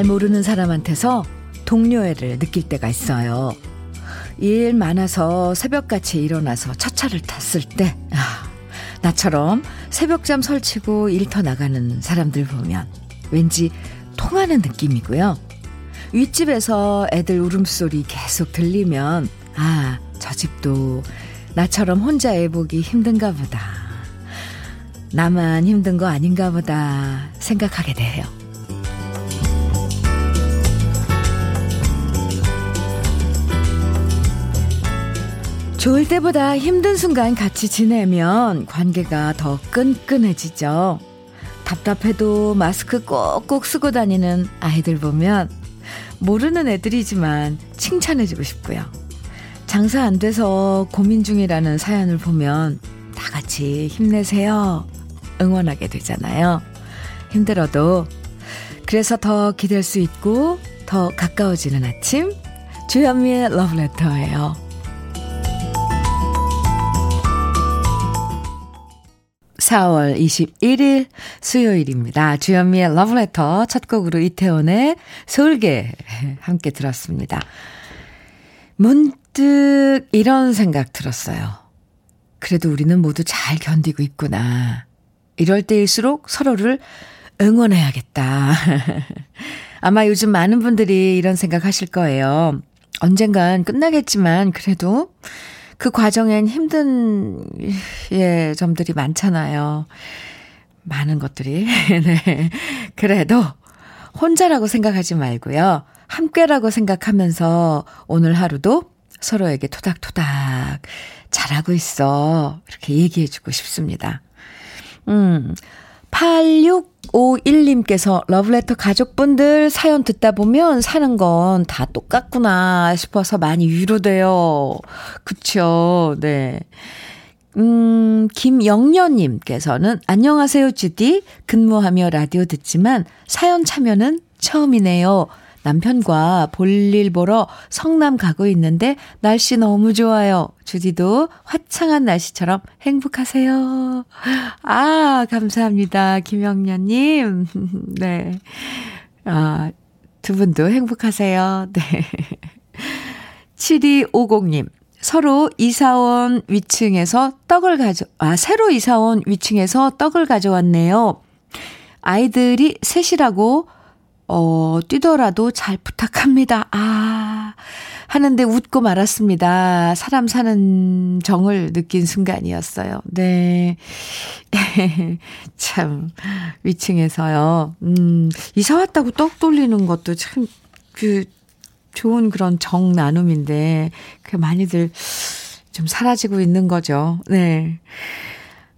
잘 모르는 사람한테서 동료애를 느낄 때가 있어요. 일 많아서 새벽같이 일어나서 첫 차를 탔을 때, 아, 나처럼 새벽잠 설치고 일터 나가는 사람들 보면 왠지 통하는 느낌이고요. 윗집에서 애들 울음소리 계속 들리면, 아, 저 집도 나처럼 혼자 애 보기 힘든가 보다. 나만 힘든 거 아닌가 보다 생각하게 돼요. 좋을 때보다 힘든 순간 같이 지내면 관계가 더 끈끈해지죠. 답답해도 마스크 꼭꼭 쓰고 다니는 아이들 보면 모르는 애들이지만 칭찬해주고 싶고요. 장사 안 돼서 고민 중이라는 사연을 보면 다 같이 힘내세요. 응원하게 되잖아요. 힘들어도 그래서 더 기댈 수 있고 더 가까워지는 아침 주현미의 러브레터예요. 4월 21일 수요일입니다. 주현미의 러브레터 첫 곡으로 이태원의 서울계 함께 들었습니다. 문득 이런 생각 들었어요. 그래도 우리는 모두 잘 견디고 있구나. 이럴 때일수록 서로를 응원해야겠다. 아마 요즘 많은 분들이 이런 생각 하실 거예요. 언젠간 끝나겠지만 그래도 그 과정엔 힘든, 예, 점들이 많잖아요. 많은 것들이. 네. 그래도 혼자라고 생각하지 말고요. 함께라고 생각하면서 오늘 하루도 서로에게 토닥토닥 잘하고 있어. 이렇게 얘기해주고 싶습니다. 음, 8651님께서 러브레터 가족분들 사연 듣다 보면 사는 건 다 똑같구나 싶어서 많이 위로돼요. 그쵸. 네. 음, 김영녀님께서는 안녕하세요, 주디. 근무하며 라디오 듣지만 사연 참여는 처음이네요. 남편과 볼일 보러 성남 가고 있는데 날씨 너무 좋아요. 주디도 화창한 날씨처럼 행복하세요. 아, 감사합니다. 김영녀님. 네. 아, 두 분도 행복하세요. 네. 7250님. 서로 이사온 위층에서 떡을 가져, 아, 새로 이사온 위층에서 떡을 가져왔네요. 아이들이 셋이라고 어, 뛰더라도 잘 부탁합니다. 아, 하는데 웃고 말았습니다. 사람 사는 정을 느낀 순간이었어요. 네. 참, 위층에서요. 음, 이사 왔다고 떡 돌리는 것도 참, 그, 좋은 그런 정 나눔인데, 그 많이들 좀 사라지고 있는 거죠. 네.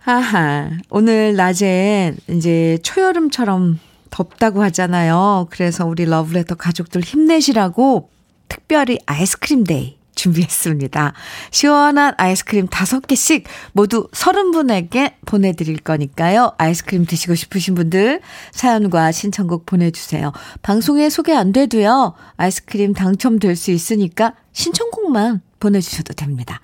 아하, 오늘 낮에 이제 초여름처럼 덥다고 하잖아요. 그래서 우리 러브레터 가족들 힘내시라고 특별히 아이스크림 day 준비했습니다. 시원한 아이스크림 5개씩 모두 30분에게 보내드릴 거니까요. 아이스크림 드시고 싶으신 분들 사연과 신청곡 보내주세요. 방송에 소개 안 돼도요. 아이스크림 당첨될 수 있으니까 신청곡만 보내주셔도 됩니다.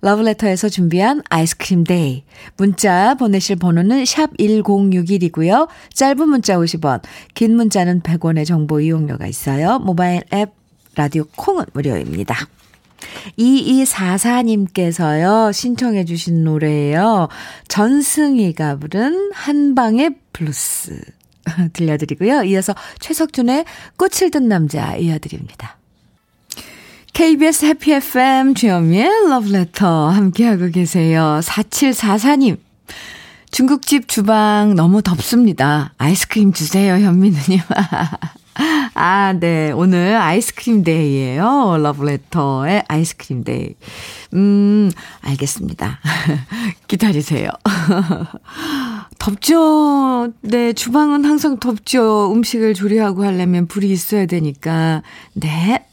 러브레터에서 준비한 아이스크림 데이. 문자 보내실 번호는 샵 1061이고요. 짧은 문자 50원, 긴 문자는 100원의 정보 이용료가 있어요. 모바일 앱 라디오 콩은 무료입니다. 2244님께서요, 신청해 주신 노래예요. 전승희가 부른 한방의 블루스 들려드리고요. 이어서 최석준의 꽃을 든 남자 이어드립니다. KBS 해피 FM 주현미의 러브레터 함께하고 계세요. 4744님. 중국집 주방 너무 덥습니다. 아이스크림 주세요, 현미 누님. 아, 네. 오늘 아이스크림 데이예요. 러브레터의 아이스크림 데이. 음, 알겠습니다. 기다리세요. 덥죠? 네, 주방은 항상 덥죠. 음식을 조리하고 하려면 불이 있어야 되니까. 네.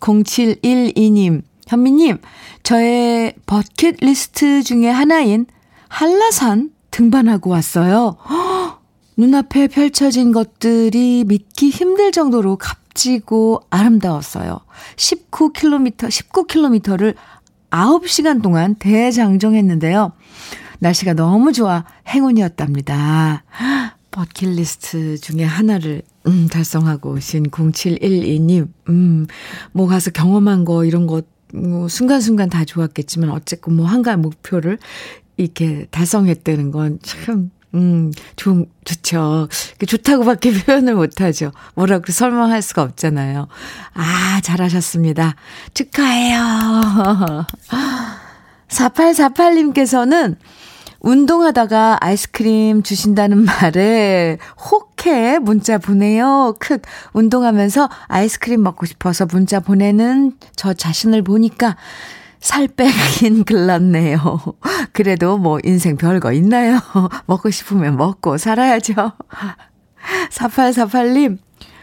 0712님, 현미님, 저의 버킷리스트 중에 하나인 한라산 등반하고 왔어요. 허, 눈앞에 펼쳐진 것들이 믿기 힘들 정도로 값지고 아름다웠어요. 19km, 19km를 9시간 동안 대장정했는데요. 날씨가 너무 좋아 행운이었답니다. 버킷리스트 중에 하나를 음, 달성하고 오신 0712님, 음, 뭐 가서 경험한 거, 이런 거, 뭐, 순간순간 다 좋았겠지만, 어쨌건 뭐, 한가한 목표를 이렇게 달성했다는 건 참, 음, 좋, 좋죠. 좋다고밖에 표현을 못하죠. 뭐라고 설명할 수가 없잖아요. 아, 잘하셨습니다. 축하해요. 4848님께서는 운동하다가 아이스크림 주신다는 말에 혹해 문자 보내요. 크 운동하면서 아이스크림 먹고 싶어서 문자 보내는 저 자신을 보니까 살 빼긴 글렀네요. 그래도 뭐 인생 별거 있나요? 먹고 싶으면 먹고 살아야죠. 4848님,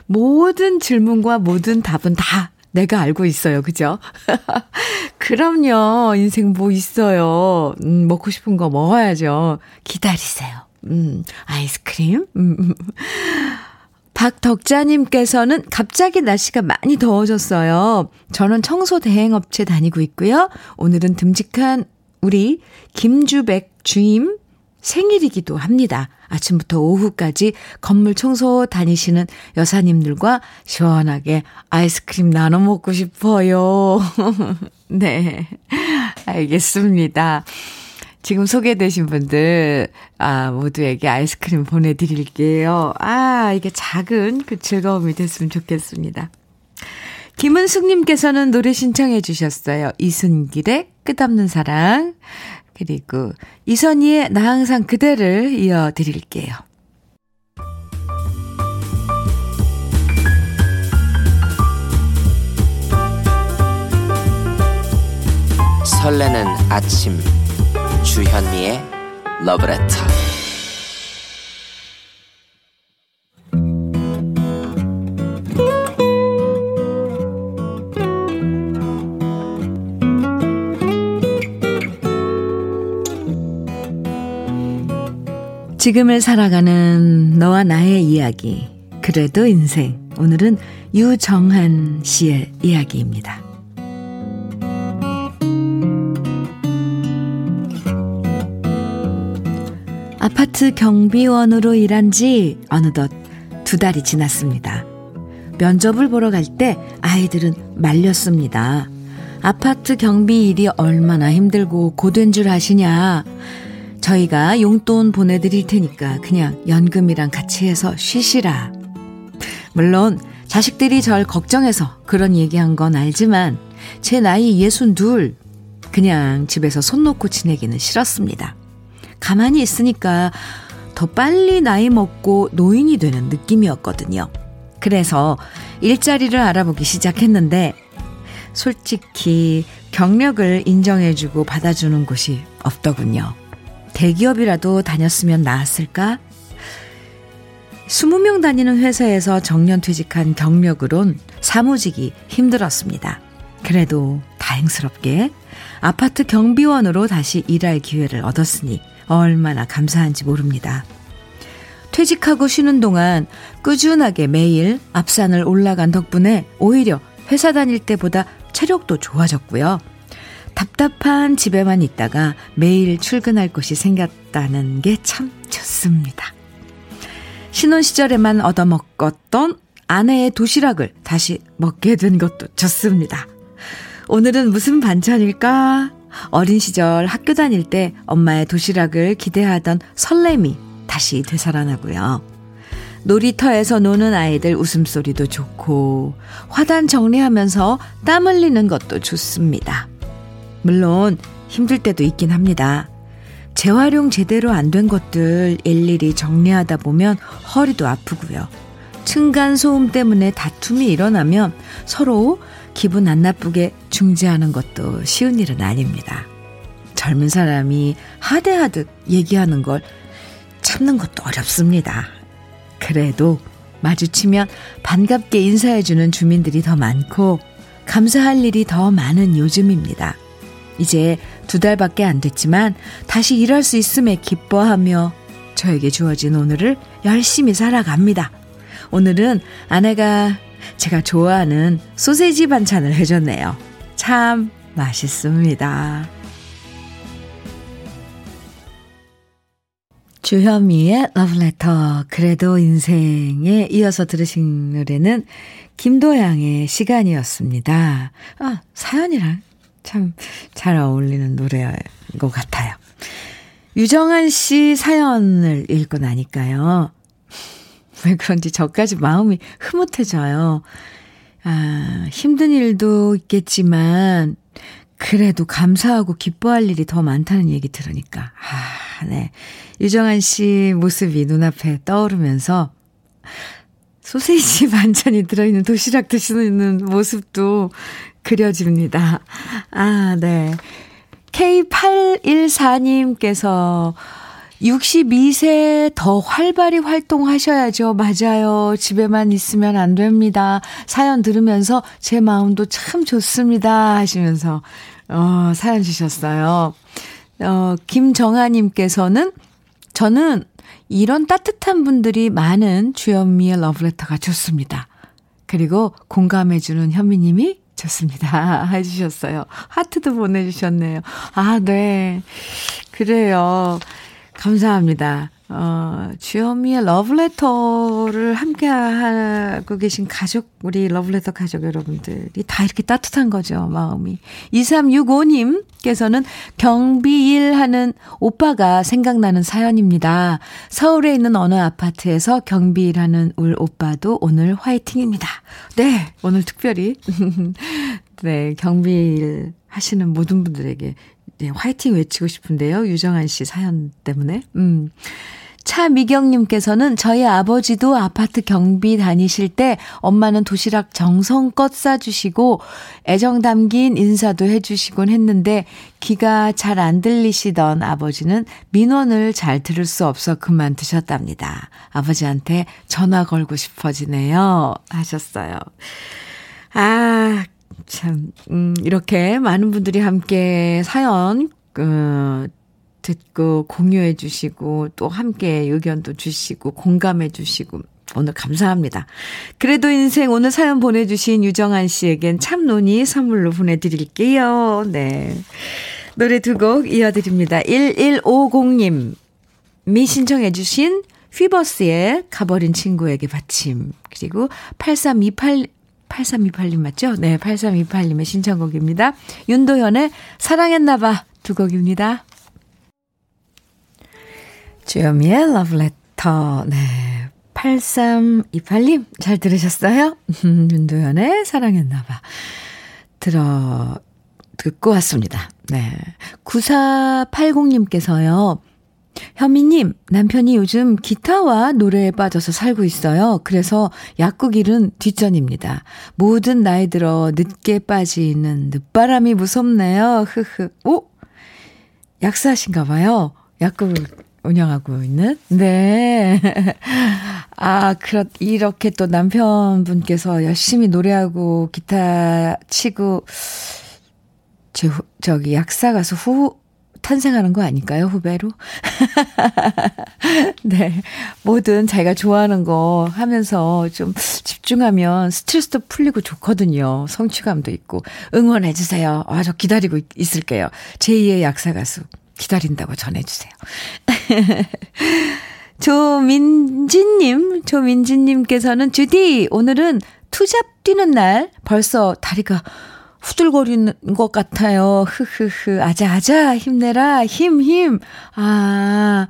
모든 질문과 모든 답은 다 내가 알고 있어요. 그죠? 그럼요. 인생 뭐 있어요. 음, 먹고 싶은 거 먹어야죠. 기다리세요. 음, 아이스크림? 음. 박덕자님께서는 갑자기 날씨가 많이 더워졌어요. 저는 청소 대행업체 다니고 있고요. 오늘은 듬직한 우리 김주백 주임 생일이기도 합니다. 아침부터 오후까지 건물 청소 다니시는 여사님들과 시원하게 아이스크림 나눠 먹고 싶어요. 네. 알겠습니다. 지금 소개되신 분들, 아, 모두에게 아이스크림 보내드릴게요. 아, 이게 작은 그 즐거움이 됐으면 좋겠습니다. 김은숙님께서는 노래 신청해 주셨어요. 이순길의 끝없는 사랑. 그리고 이선희의 나 항상 그대를 이어드릴게요. 설레는 아침 주현미의 러브레터 지금을 살아가는 너와 나의 이야기 그래도 인생 오늘은 유정한 씨의 이야기입니다. 아파트 경비원으로 일한 지 어느덧 두 달이 지났습니다. 면접을 보러 갈 때 아이들은 말렸습니다. 아파트 경비 일이 얼마나 힘들고 고된 줄 아시냐. 저희가 용돈 보내드릴 테니까 그냥 연금이랑 같이 해서 쉬시라. 물론 자식들이 절 걱정해서 그런 얘기한 건 알지만 제 나이 예순 둘 그냥 집에서 손 놓고 지내기는 싫었습니다. 가만히 있으니까 더 빨리 나이 먹고 노인이 되는 느낌이었거든요. 그래서 일자리를 알아보기 시작했는데 솔직히 경력을 인정해주고 받아주는 곳이 없더군요. 대기업이라도 다녔으면 나았을까? 20명 다니는 회사에서 정년 퇴직한 경력으론 사무직이 힘들었습니다. 그래도 다행스럽게 아파트 경비원으로 다시 일할 기회를 얻었으니 얼마나 감사한지 모릅니다. 퇴직하고 쉬는 동안 꾸준하게 매일 앞산을 올라간 덕분에 오히려 회사 다닐 때보다 체력도 좋아졌고요. 답답한 집에만 있다가 매일 출근할 곳이 생겼다는 게 참 좋습니다. 신혼 시절에만 얻어먹었던 아내의 도시락을 다시 먹게 된 것도 좋습니다. 오늘은 무슨 반찬일까? 어린 시절 학교 다닐 때 엄마의 도시락을 기대하던 설렘이 다시 되살아나고요. 놀이터에서 노는 아이들 웃음소리도 좋고 화단 정리하면서 땀 흘리는 것도 좋습니다. 물론 힘들 때도 있긴 합니다. 재활용 제대로 안 된 것들 일일이 정리하다 보면 허리도 아프고요. 층간 소음 때문에 다툼이 일어나면 서로 기분 안 나쁘게 중재하는 것도 쉬운 일은 아닙니다. 젊은 사람이 하대하듯 얘기하는 걸 참는 것도 어렵습니다. 그래도 마주치면 반갑게 인사해주는 주민들이 더 많고 감사할 일이 더 많은 요즘입니다. 이제 두 달밖에 안 됐지만 다시 일할 수 있음에 기뻐하며 저에게 주어진 오늘을 열심히 살아갑니다. 오늘은 아내가 제가 좋아하는 소세지 반찬을 해줬네요. 참 맛있습니다. 주현미의 러브레터 그래도 인생에 이어서 들으신 노래는 김도양의 시간이었습니다. 아, 사연이랑 참 잘 어울리는 노래인 것 같아요. 유정한 씨 사연을 읽고 나니까요. 왜 그런지 저까지 마음이 흐뭇해져요. 아, 힘든 일도 있겠지만, 그래도 감사하고 기뻐할 일이 더 많다는 얘기 들으니까. 아, 네. 유정한 씨 모습이 눈앞에 떠오르면서 소세지 반찬이 들어있는 도시락 드시는 모습도 그려집니다. 아, 네. K814님께서 62세 더 활발히 활동하셔야죠. 맞아요. 집에만 있으면 안 됩니다. 사연 들으면서 제 마음도 참 좋습니다. 하시면서, 어, 사연 주셨어요. 어, 김정아님께서는 저는 이런 따뜻한 분들이 많은 주현미의 러브레터가 좋습니다. 그리고 공감해주는 현미님이 좋습니다. 해주셨어요. 하트도 보내주셨네요. 아, 네. 그래요. 감사합니다. 어, 주현미의 러브레터를 함께 하고 계신 가족, 우리 러브레터 가족 여러분들이 다 이렇게 따뜻한 거죠, 마음이. 2365님께서는 경비 일 하는 오빠가 생각나는 사연입니다. 서울에 있는 어느 아파트에서 경비 일 하는 울 오빠도 오늘 화이팅입니다. 네, 오늘 특별히, 네, 경비 일 하시는 모든 분들에게 네, 화이팅 외치고 싶은데요. 유정한 씨 사연 때문에. 음. 차미경님께서는 저희 아버지도 아파트 경비 다니실 때 엄마는 도시락 정성껏 싸주시고 애정 담긴 인사도 해주시곤 했는데 귀가 잘 안 들리시던 아버지는 민원을 잘 들을 수 없어 그만 두셨답니다. 아버지한테 전화 걸고 싶어지네요. 하셨어요. 아, 참, 음, 이렇게 많은 분들이 함께 사연, 그, 듣고 공유해 주시고 또 함께 의견도 주시고 공감해 주시고 오늘 감사합니다. 그래도 인생 오늘 사연 보내주신 유정한 씨에겐 참논이 선물로 보내드릴게요. 네. 노래 두 곡 이어드립니다. 1150님, 미 신청해주신 휘버스의 가버린 친구에게 받침. 그리고 8328, 8328님 맞죠? 네, 8328님의 신청곡입니다. 윤도현의 사랑했나봐 두 곡입니다. 주여미의 러브레터. 네. 8328님, 잘 들으셨어요? 윤도현의 사랑했나봐. 들어, 듣고 왔습니다. 네. 9480님께서요. 현미님, 남편이 요즘 기타와 노래에 빠져서 살고 있어요. 그래서 약국일은 뒷전입니다. 모든 나이 들어 늦게 빠지는 늦바람이 무섭네요. 흐흐. 오! 약사신가 봐요. 약국을 운영하고 있는? 네. 아, 그렇, 이렇게 또 남편분께서 열심히 노래하고 기타 치고, 저, 저기 약사 가서 후, 탄생하는 거 아닐까요? 후배로? 네. 뭐든 자기가 좋아하는 거 하면서 좀 집중하면 스트레스도 풀리고 좋거든요. 성취감도 있고. 응원해주세요. 아, 저 기다리고 있을게요. 제2의 약사 가수. 기다린다고 전해주세요. 조민지님, 조민지님께서는 주디, 오늘은 투잡 뛰는 날 벌써 다리가 후들거리는 것 같아요. 흐흐흐. 아자아자. 힘내라. 힘, 힘. 아,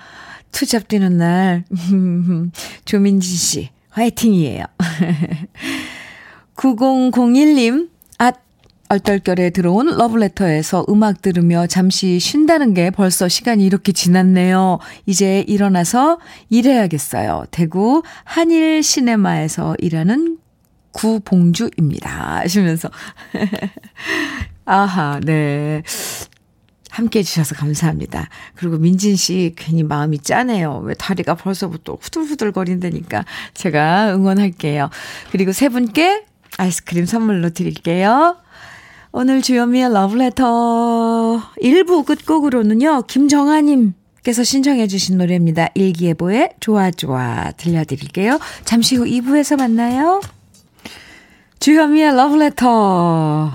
투잡 뛰는 날. 조민지 씨, 화이팅이에요. 9001님, 아, 얼떨결에 들어온 러브레터에서 음악 들으며 잠시 쉰다는 게 벌써 시간이 이렇게 지났네요. 이제 일어나서 일해야겠어요. 대구 한일 시네마에서 일하는 구봉주입니다. 하시면서. 아하, 네. 함께 해주셔서 감사합니다. 그리고 민진 씨 괜히 마음이 짠해요. 왜 다리가 벌써부터 후들후들 거린다니까 제가 응원할게요. 그리고 세 분께 아이스크림 선물로 드릴게요. 오늘 주현미의 러브레터 1부 끝곡으로는요, 김정아님 께서 신청해 주신 노래입니다. 일기예보의 좋아 좋아 들려드릴게요. 잠시 후 2부에서 만나요. 주현미의 러브레터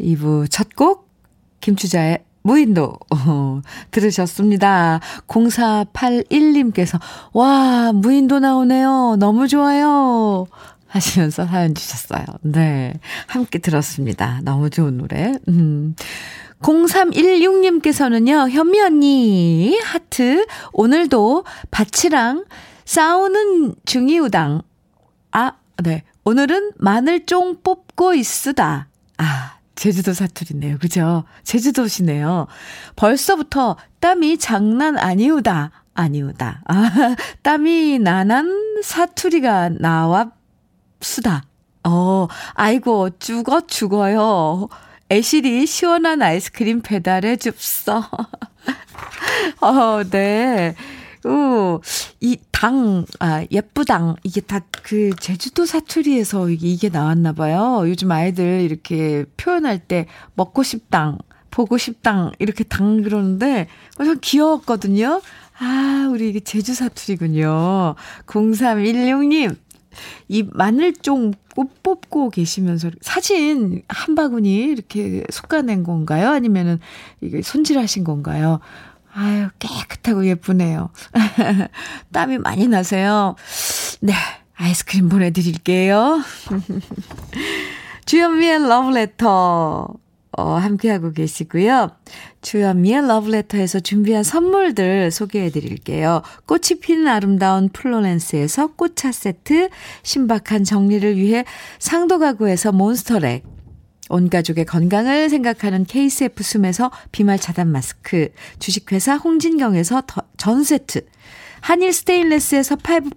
2부 첫 곡 김추자의 무인도 어, 들으셨습니다. 0481님께서 와 무인도 나오네요. 너무 좋아요. 하시면서 사연 주셨어요. 네. 함께 들었습니다. 너무 좋은 노래. 음. 0316님께서는요, 현미 언니, 하트, 오늘도 밭이랑 싸우는 중이우당. 아, 네. 오늘은 마늘쫑 뽑고 있으다. 아, 제주도 사투리네요. 그죠? 제주도시네요. 벌써부터 땀이 장난 아니우다. 아니우다. 아, 땀이 나난 사투리가 나와 수다. 어, 아이고, 죽어, 죽어요. 애실이 시원한 아이스크림 배달해 줍서. 어, 네. 오, 이 당, 아, 예쁘당. 이게 다 그 제주도 사투리에서 이게, 이게 나왔나 봐요. 요즘 아이들 이렇게 표현할 때 먹고 싶당, 보고 싶당, 이렇게 당 그러는데, 어, 참 귀여웠거든요. 아, 우리 이게 제주 사투리군요. 0316님, 이 마늘쫑 꼭 뽑고 계시면서 사진 한 바구니 이렇게 솎아낸 건가요? 아니면은 이게 손질하신 건가요? 아유, 깨끗하고 예쁘네요. 땀이 많이 나세요. 네, 아이스크림 보내드릴게요. 주현미의 러브레터. 어, 함께하고 계시고요. 주현미의 러브레터에서 준비한 선물들 소개해 드릴게요. 꽃이 피는 아름다운 플로렌스에서 꽃차 세트, 신박한 정리를 위해 상도 가구에서 몬스터랙, 온 가족의 건강을 생각하는 KCF 숨에서 비말 차단 마스크, 주식회사 홍진경에서 전 세트, 한일 스테인레스에서 파이브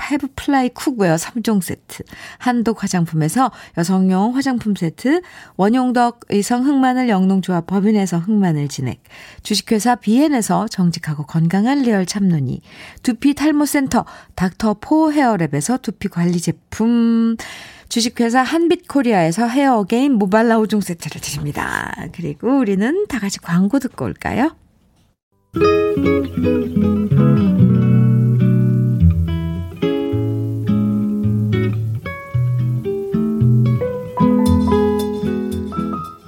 파이브 플라이 쿡웨어 3종 세트, 한독 화장품에서 여성용 화장품 세트, 원용덕 의성 흑마늘 영농조합 법인에서 흑마늘 진액, 주식회사 비엔에서 정직하고 건강한 리얼 참눈이, 두피 탈모센터 닥터 포 헤어랩에서 두피 관리 제품, 주식회사 한빛코리아에서 헤어 어게인 모발라 5종 세트를 드립니다. 그리고 우리는 다 같이 광고 듣고 올까요?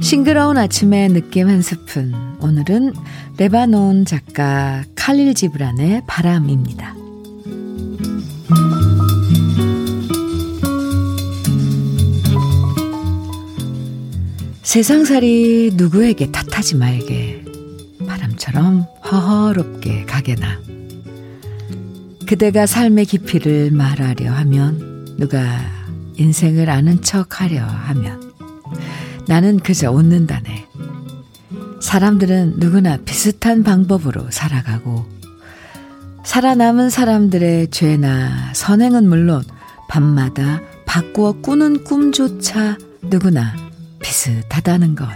싱그러운 아침의 느낌 한 스푼. 오늘은 레바논 작가 칼릴 지브란의 바람입니다. 세상살이 누구에게 탓하지 말게 바람처럼 허허롭게 가게나 그대가 삶의 깊이를 말하려 하면 누가 인생을 아는 척 하려 하면 나는 그저 웃는다네. 사람들은 누구나 비슷한 방법으로 살아가고, 살아남은 사람들의 죄나 선행은 물론 밤마다 바꾸어 꾸는 꿈조차 누구나 비슷하다는 걸.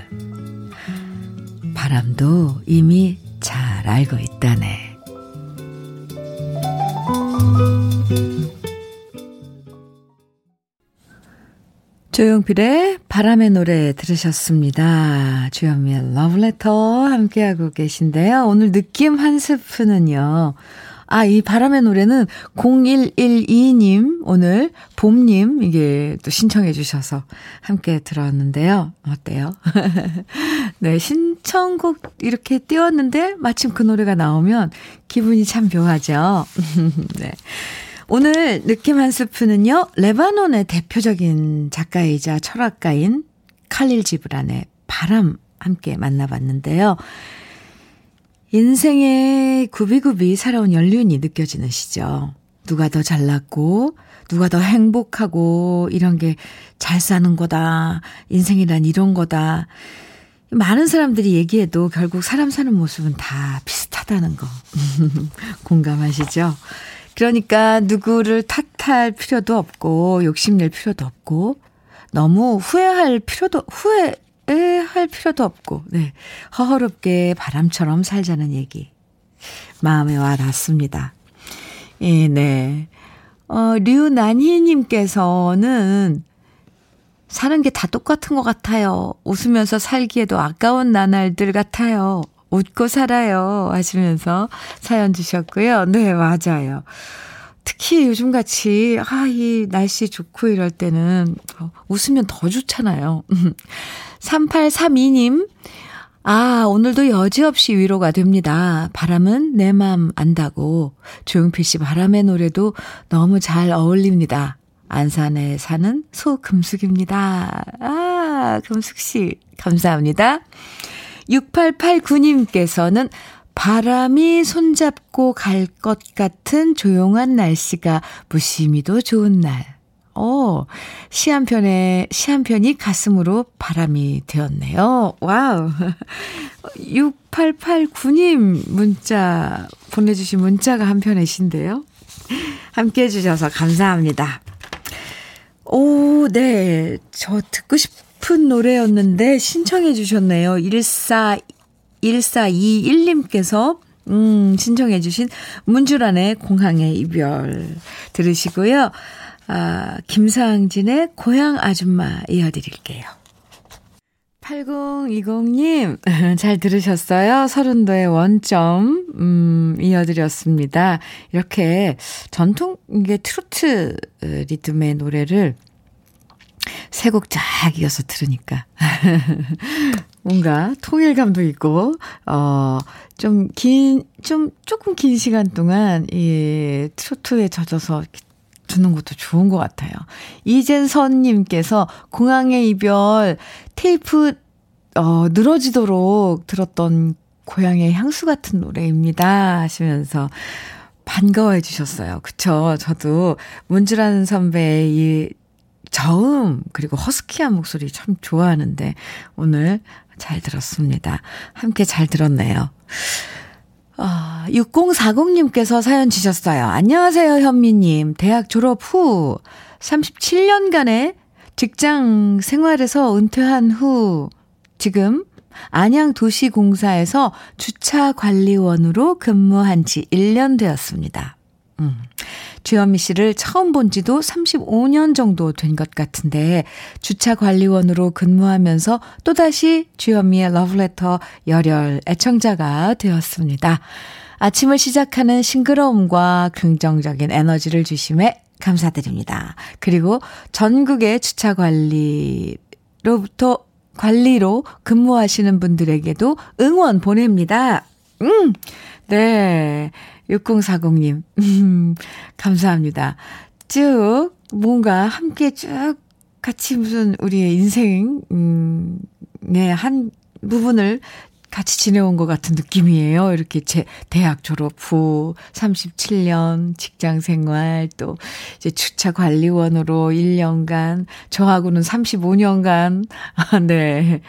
바람도 이미 잘 알고 있다네. 조용필의 바람의 노래 들으셨습니다. 주현미의 러브레터 함께하고 계신데요. 오늘 느낌 한 스푼은요. 아, 이 바람의 노래는 0112님, 오늘 봄님, 이게 또 신청해 주셔서 함께 들었는데요. 어때요? 네, 신청곡 이렇게 띄웠는데 마침 그 노래가 나오면 기분이 참 묘하죠. 네. 오늘 느낌 한 스푼은요, 레바논의 대표적인 작가이자 철학가인 칼릴 지브란의 바람 함께 만나봤는데요. 인생의 굽이굽이 살아온 연륜이 느껴지는 시죠. 누가 더 잘났고, 누가 더 행복하고, 이런 게 잘 사는 거다. 인생이란 이런 거다. 많은 사람들이 얘기해도 결국 사람 사는 모습은 다 비슷하다는 거. 공감하시죠? 그러니까 누구를 탓할 필요도 없고 욕심낼 필요도 없고 너무 후회할 필요도 후회 할 필요도 없고 네 허허롭게 바람처럼 살자는 얘기 마음에 와 닿습니다. 예, 네. 어, 류난희님께서는 사는 게 다 똑같은 것 같아요. 웃으면서 살기에도 아까운 나날들 같아요. 웃고 살아요. 하시면서 사연 주셨고요. 네, 맞아요. 특히 요즘 같이, 아, 이 날씨 좋고 이럴 때는 웃으면 더 좋잖아요. 3832님, 아, 오늘도 여지없이 위로가 됩니다. 바람은 내 맘 안다고. 조용필 씨 바람의 노래도 너무 잘 어울립니다. 안산에 사는 소금숙입니다. 아, 금숙 씨, 감사합니다. 6889님께서는 바람이 손잡고 갈 것 같은 조용한 날씨가 무심히도 좋은 날. 어, 시 한 편에, 시 한 편이 가슴으로 바람이 되었네요. 와우. 6889님 문자, 보내주신 문자가 한 편이신데요. 함께 해주셔서 감사합니다. 오, 네. 저 듣고 싶은 노래였는데 신청해 주셨네요. 14, 1421님께서 음, 신청해 주신 문주란의 공항의 이별 들으시고요. 아, 김상진의 고향 아줌마 이어드릴게요. 8020님, 잘 들으셨어요? 서른도의 원점, 음, 이어드렸습니다. 이렇게 전통, 이게 트로트 리듬의 노래를 세 곡 쫙 이어서 들으니까. 뭔가 통일감도 있고, 어, 좀 긴, 좀, 조금 긴 시간 동안 이 트로트에 젖어서 듣는 것도 좋은 것 같아요. 이젠선님께서 공항의 이별 테이프 어, 늘어지도록 들었던 고향의 향수 같은 노래입니다. 하시면서 반가워해 주셨어요. 그쵸. 저도 문주란 선배의 이 저음, 그리고 허스키한 목소리 참 좋아하는데 오늘 잘 들었습니다. 함께 잘 들었네요. 아, 6040님께서 사연 주셨어요. 안녕하세요, 현미님. 대학 졸업 후 37년간의 직장 생활에서 은퇴한 후 지금 안양 도시공사에서 주차관리원으로 근무한 지 1년 되었습니다. 음. 주현미 씨를 처음 본 지도 35년 정도 된 것 같은데 주차관리원으로 근무하면서 또다시 주현미의 러브레터 열혈 애청자가 되었습니다. 아침을 시작하는 싱그러움과 긍정적인 에너지를 주심에 감사드립니다. 그리고 전국의 주차 관리로부터 관리로 근무하시는 분들에게도 응원 보냅니다. 음, 네. 6040님, 음, 감사합니다. 쭉, 뭔가 함께 쭉 같이 무슨 우리의 인생, 음, 네, 한 부분을 같이 지내온 것 같은 느낌이에요. 이렇게 제 대학 졸업 후 37년 직장 생활 또 이제 주차 관리원으로 1년간 저하고는 35년간 네.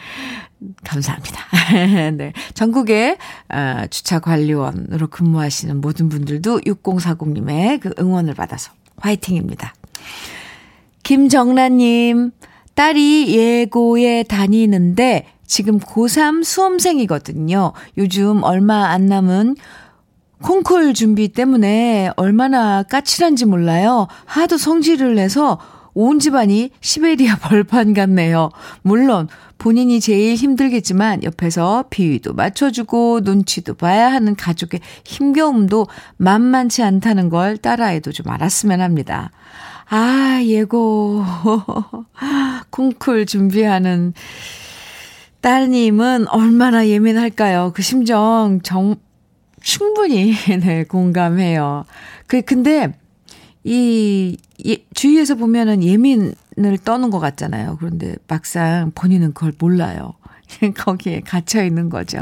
감사합니다. 네. 전국의 어, 주차 관리원으로 근무하시는 모든 분들도 6040님의 그 응원을 받아서 화이팅입니다. 김정란님, 딸이 예고에 다니는데 지금 고3 수험생이거든요. 요즘 얼마 안 남은 콩쿨 준비 때문에 얼마나 까칠한지 몰라요. 하도 성질을 내서 온 집안이 시베리아 벌판 같네요. 물론 본인이 제일 힘들겠지만 옆에서 비위도 맞춰주고 눈치도 봐야 하는 가족의 힘겨움도 만만치 않다는 걸 딸아이도 좀 알았으면 합니다. 아, 예고. 콩쿨 준비하는 따님은 얼마나 예민할까요? 그 심정 정, 충분히, 네, 공감해요. 그, 근데, 이, 예, 주위에서 보면은 예민을 떠는 것 같잖아요. 그런데 막상 본인은 그걸 몰라요. 거기에 갇혀 있는 거죠.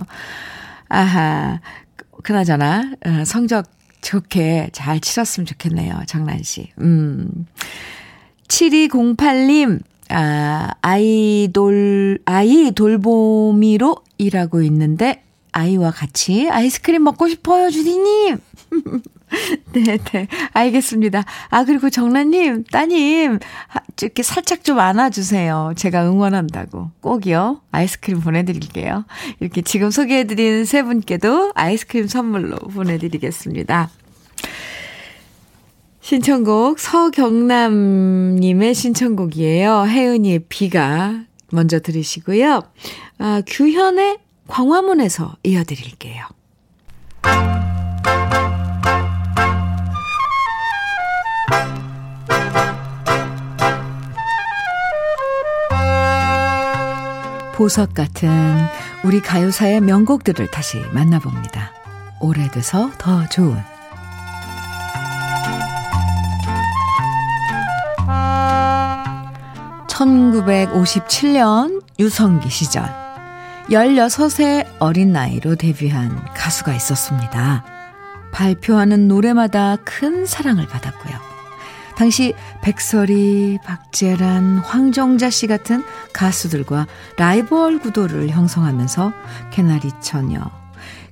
아하, 그나저나, 어, 성적 좋게 잘 치렀으면 좋겠네요. 장난 씨. 음. 7208님, 아, 아이돌, 아이 돌보미로 일하고 있는데, 아이와 같이 아이스크림 먹고 싶어요, 주디님. 네, 네. 알겠습니다. 아, 그리고 정란님, 따님, 이렇게 살짝 좀 안아주세요. 제가 응원한다고. 꼭이요. 아이스크림 보내드릴게요. 이렇게 지금 소개해드린 세 분께도 아이스크림 선물로 보내드리겠습니다. 신청곡 서경남님의 신청곡이에요. 혜은이의 비가 먼저 들으시고요. 아, 규현의 광화문에서 이어드릴게요. 보석 같은 우리 가요사의 명곡들을 다시 만나봅니다. 오래돼서 더 좋은 1957년 유성기 시절 16세 어린 나이로 데뷔한 가수가 있었습니다. 발표하는 노래마다 큰 사랑을 받았고요. 당시 백설이, 박재란, 황정자 씨 같은 가수들과 라이벌 구도를 형성하면서 개나리 처녀,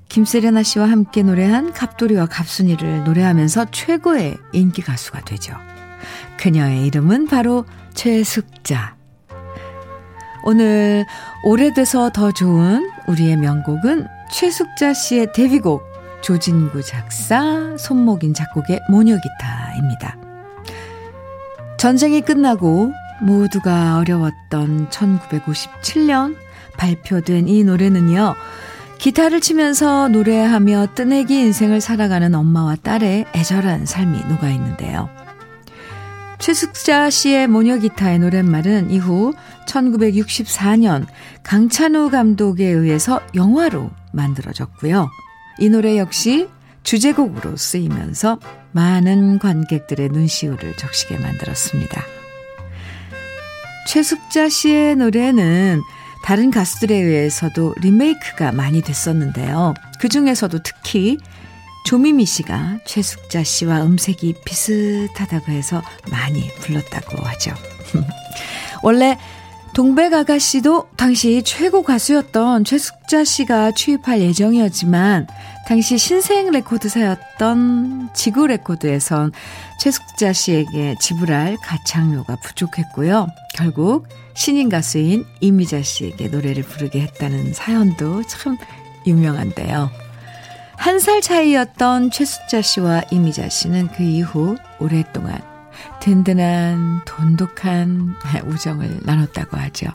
김세레나 씨와 함께 노래한 갑돌이와 갑순이를 노래하면서 최고의 인기 가수가 되죠. 그녀의 이름은 바로 최숙자. 오늘 오래돼서 더 좋은 우리의 명곡은 최숙자 씨의 데뷔곡 조진구 작사, 손목인 작곡의 모녀기타입니다. 전쟁이 끝나고 모두가 어려웠던 1957년 발표된 이 노래는요, 기타를 치면서 노래하며 뜨내기 인생을 살아가는 엄마와 딸의 애절한 삶이 녹아 있는데요. 최숙자 씨의 모녀 기타의 노랫말은 이후 1964년 강찬우 감독에 의해서 영화로 만들어졌고요. 이 노래 역시 주제곡으로 쓰이면서 많은 관객들의 눈시울을 적시게 만들었습니다. 최숙자 씨의 노래는 다른 가수들에 의해서도 리메이크가 많이 됐었는데요. 그 중에서도 특히 조미미 씨가 최숙자 씨와 음색이 비슷하다고 해서 많이 불렀다고 하죠. 원래 동백 아가씨도 당시 최고 가수였던 최숙자 씨가 취입할 예정이었지만 당시 신생 레코드사였던 지구 레코드에선 최숙자 씨에게 지불할 가창료가 부족했고요. 결국 신인 가수인 이미자 씨에게 노래를 부르게 했다는 사연도 참 유명한데요. 한 살 차이였던 최숙자 씨와 이미자 씨는 그 이후 오랫동안 든든한 돈독한 우정을 나눴다고 하죠.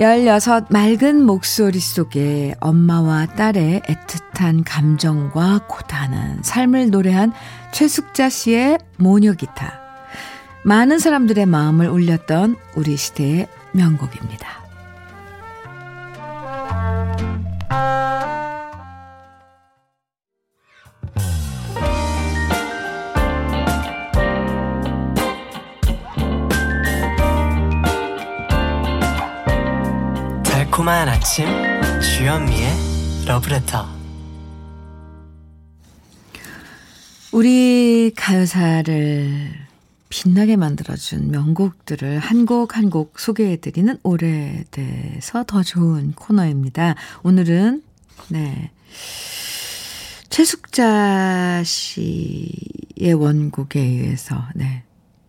16 맑은 목소리 속에 엄마와 딸의 애틋한 감정과 고단한 삶을 노래한 최숙자 씨의 모녀기타. 많은 사람들의 마음을 울렸던 우리 시대의 명곡입니다. 달콤한 아침 주현미의 러브레터 우리 가요사를 빛나게 만들어준 명곡들을 한 곡 한 곡 소개해드리는 오래돼서 더 좋은 코너입니다. 오늘은 네 최숙자 씨의 원곡에 의해서 네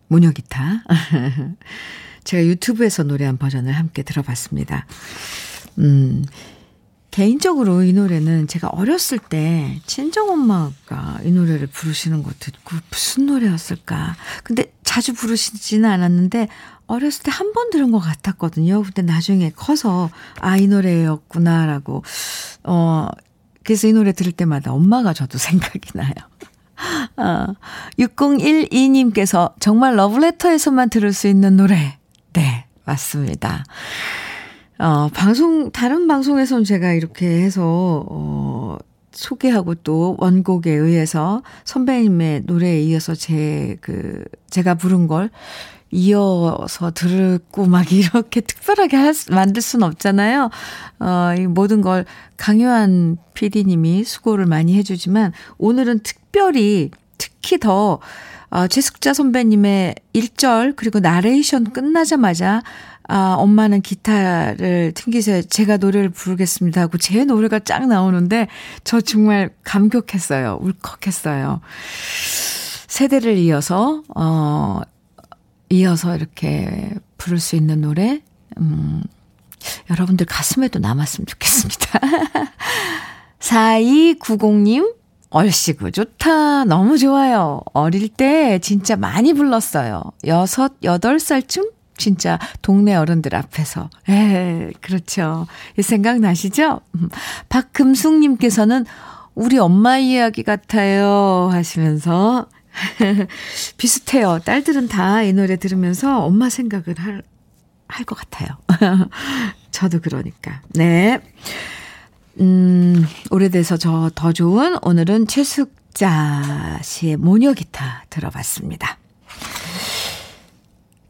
모녀기타 제가 유튜브에서 노래한 버전을 함께 들어봤습니다. 음, 개인적으로 이 노래는 제가 어렸을 때 친정엄마가 이 노래를 부르시는 거 듣고 무슨 노래였을까. 근데 자주 부르시지는 않았는데 어렸을 때 한 번 들은 것 같았거든요. 근데 나중에 커서 아, 이 노래였구나라고. 어, 그래서 이 노래 들을 때마다 엄마가 저도 생각이 나요. 아, 6012님께서 정말 러브레터에서만 들을 수 있는 노래. 네, 맞습니다. 어, 방송, 다른 방송에서는 제가 이렇게 해서, 어, 소개하고 또 원곡에 의해서 선배님의 노래에 이어서 제, 그, 제가 부른 걸 이어서 들고 막 이렇게 특별하게 할, 만들 순 없잖아요. 어, 이 모든 걸 강요한 PD님이 수고를 많이 해주지만 오늘은 특별히 특히 더 어, 최숙자 선배님의 1절 그리고 나레이션 끝나자마자 아, 엄마는 기타를 튕기세요. 제가 노래를 부르겠습니다 하고 제 노래가 쫙 나오는데 저 정말 감격했어요. 울컥했어요. 세대를 이어서 어 이어서 이렇게 부를 수 있는 노래 음 여러분들 가슴에도 남았으면 좋겠습니다. 4290님 얼씨구 좋다. 너무 좋아요. 어릴 때 진짜 많이 불렀어요. 여섯, 여덟 살쯤? 진짜 동네 어른들 앞에서. 에, 그렇죠. 이 생각 나시죠? 음, 박금숙 님께서는 우리 엄마 이야기 같아요. 하시면서. 비슷해요. 딸들은 다 이 노래 들으면서 엄마 생각을 할, 할 것 같아요. 저도 그러니까. 네. 음, 오래돼서 저 더 좋은 오늘은 최숙자 씨의 모녀 기타 들어봤습니다.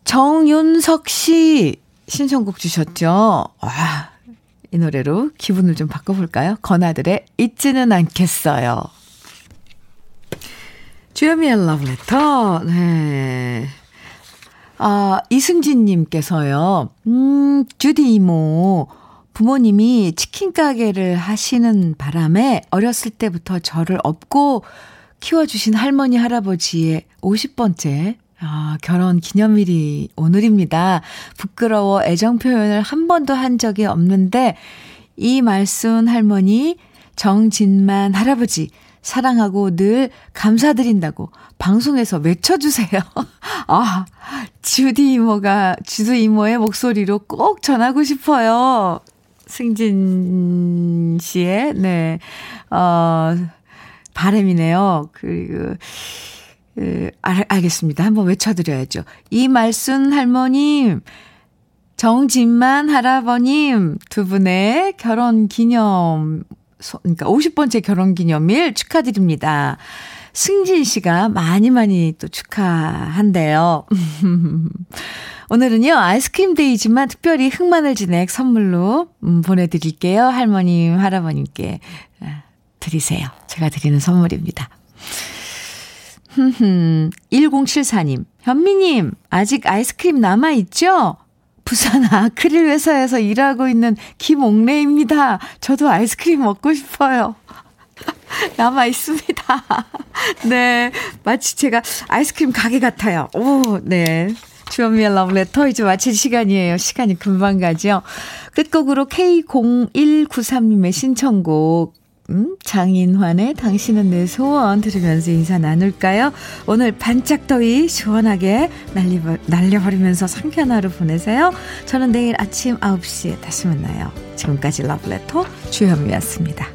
정윤석 씨 신청곡 주셨죠? 와, 이 노래로 기분을 좀 바꿔볼까요? 건아들의 잊지는 않겠어요. 주여미의 러브레터, 네. 아, 이승진님께서요, 음, 주디 이모, 부모님이 치킨 가게를 하시는 바람에 어렸을 때부터 저를 업고 키워주신 할머니, 할아버지의 50번째 아, 결혼 기념일이 오늘입니다. 부끄러워 애정 표현을 한 번도 한 적이 없는데, 이 말순 할머니, 정진만 할아버지, 사랑하고 늘 감사드린다고 방송에서 외쳐주세요. 아, 주디 이모가, 주디 이모의 목소리로 꼭 전하고 싶어요. 승진 씨의, 네, 어, 바램이네요. 그리고, 그, 알, 알겠습니다. 한번 외쳐드려야죠. 이말순 할머님, 정진만 할아버님 두 분의 결혼 기념, 그러니까 50번째 결혼 기념일 축하드립니다. 승진 씨가 많이 많이 또 축하한대요. 오늘은요, 아이스크림 데이지만 특별히 흑마늘 진액 선물로 음, 보내드릴게요. 할머님, 할아버님께 아, 드리세요. 제가 드리는 선물입니다. 1074님, 현미님, 아직 아이스크림 남아있죠? 부산 아크릴 회사에서 일하고 있는 김옥래입니다. 저도 아이스크림 먹고 싶어요. 남아 있습니다. 네. 마치 제가 아이스크림 가게 같아요. 오, 네. 주원미의 러브레터 이제 마칠 시간이에요. 시간이 금방 가죠. 끝곡으로 K0193님의 신청곡 음, 장인환의 당신은 내 소원 들으면서 인사 나눌까요? 오늘 반짝 더위 시원하게 날리버, 날려버리면서 상쾌한 하루 보내세요. 저는 내일 아침 9시에 다시 만나요. 지금까지 러브레터 주현미였습니다.